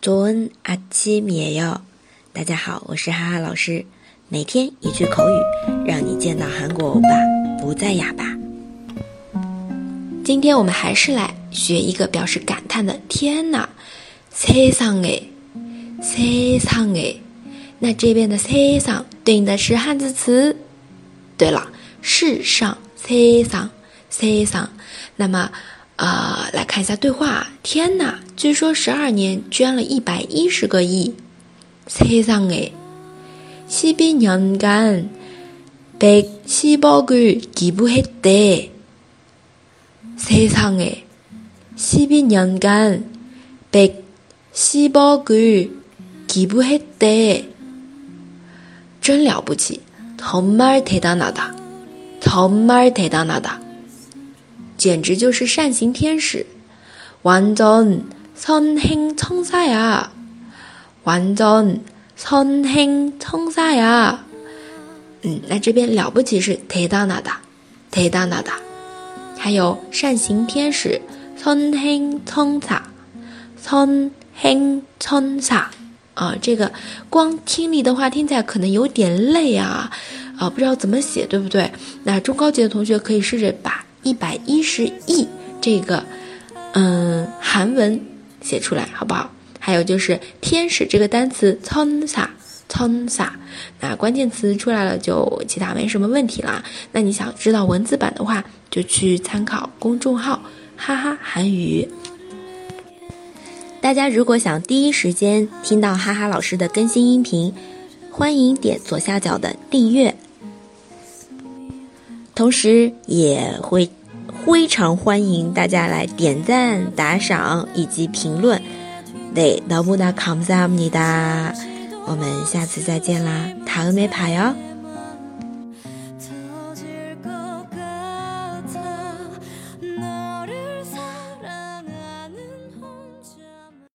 早安阿七米哟，大家好，我是哈哈老师，每天一句口语，让你见到韩国欧巴不再哑巴。今天我们还是来学一个表示感叹的“天哪”，세상 에， 세상 에。 那这边的“세상”对应的是汉字词。对了，世上세상 세상。那么。 啊，来看一下对话。天哪，据说十二年捐了一百一十个亿。세상에십이년간백십억을기부했대세상에십이년간백십억을기부했대真了不起，정말대단하다정말대단하다 简直就是善行天使，완전선행천사 야， 완전선행천사 야。 嗯，那这边了不起是대단하 다， 대단하 다。 还有善行天使，선행천 사， 선행천 사。 啊，这个光听力的话听起来可能有点累啊，啊，不知道怎么写，对不对？那中高级的同学可以试着把。 一百一十亿这个，嗯，韩文写出来好不好？还有就是天使这个单词，con sa，con sa，那关键词出来了，就其他没什么问题啦。那你想知道文字版的话，就去参考公众号哈哈韩语。大家如果想第一时间听到哈哈老师的更新音频，欢迎点左下角的订阅。同时也会非常欢迎大家来点赞、打赏以及评论。对，너무나감사합니 다。 我们下次再见啦，다음에봐 요。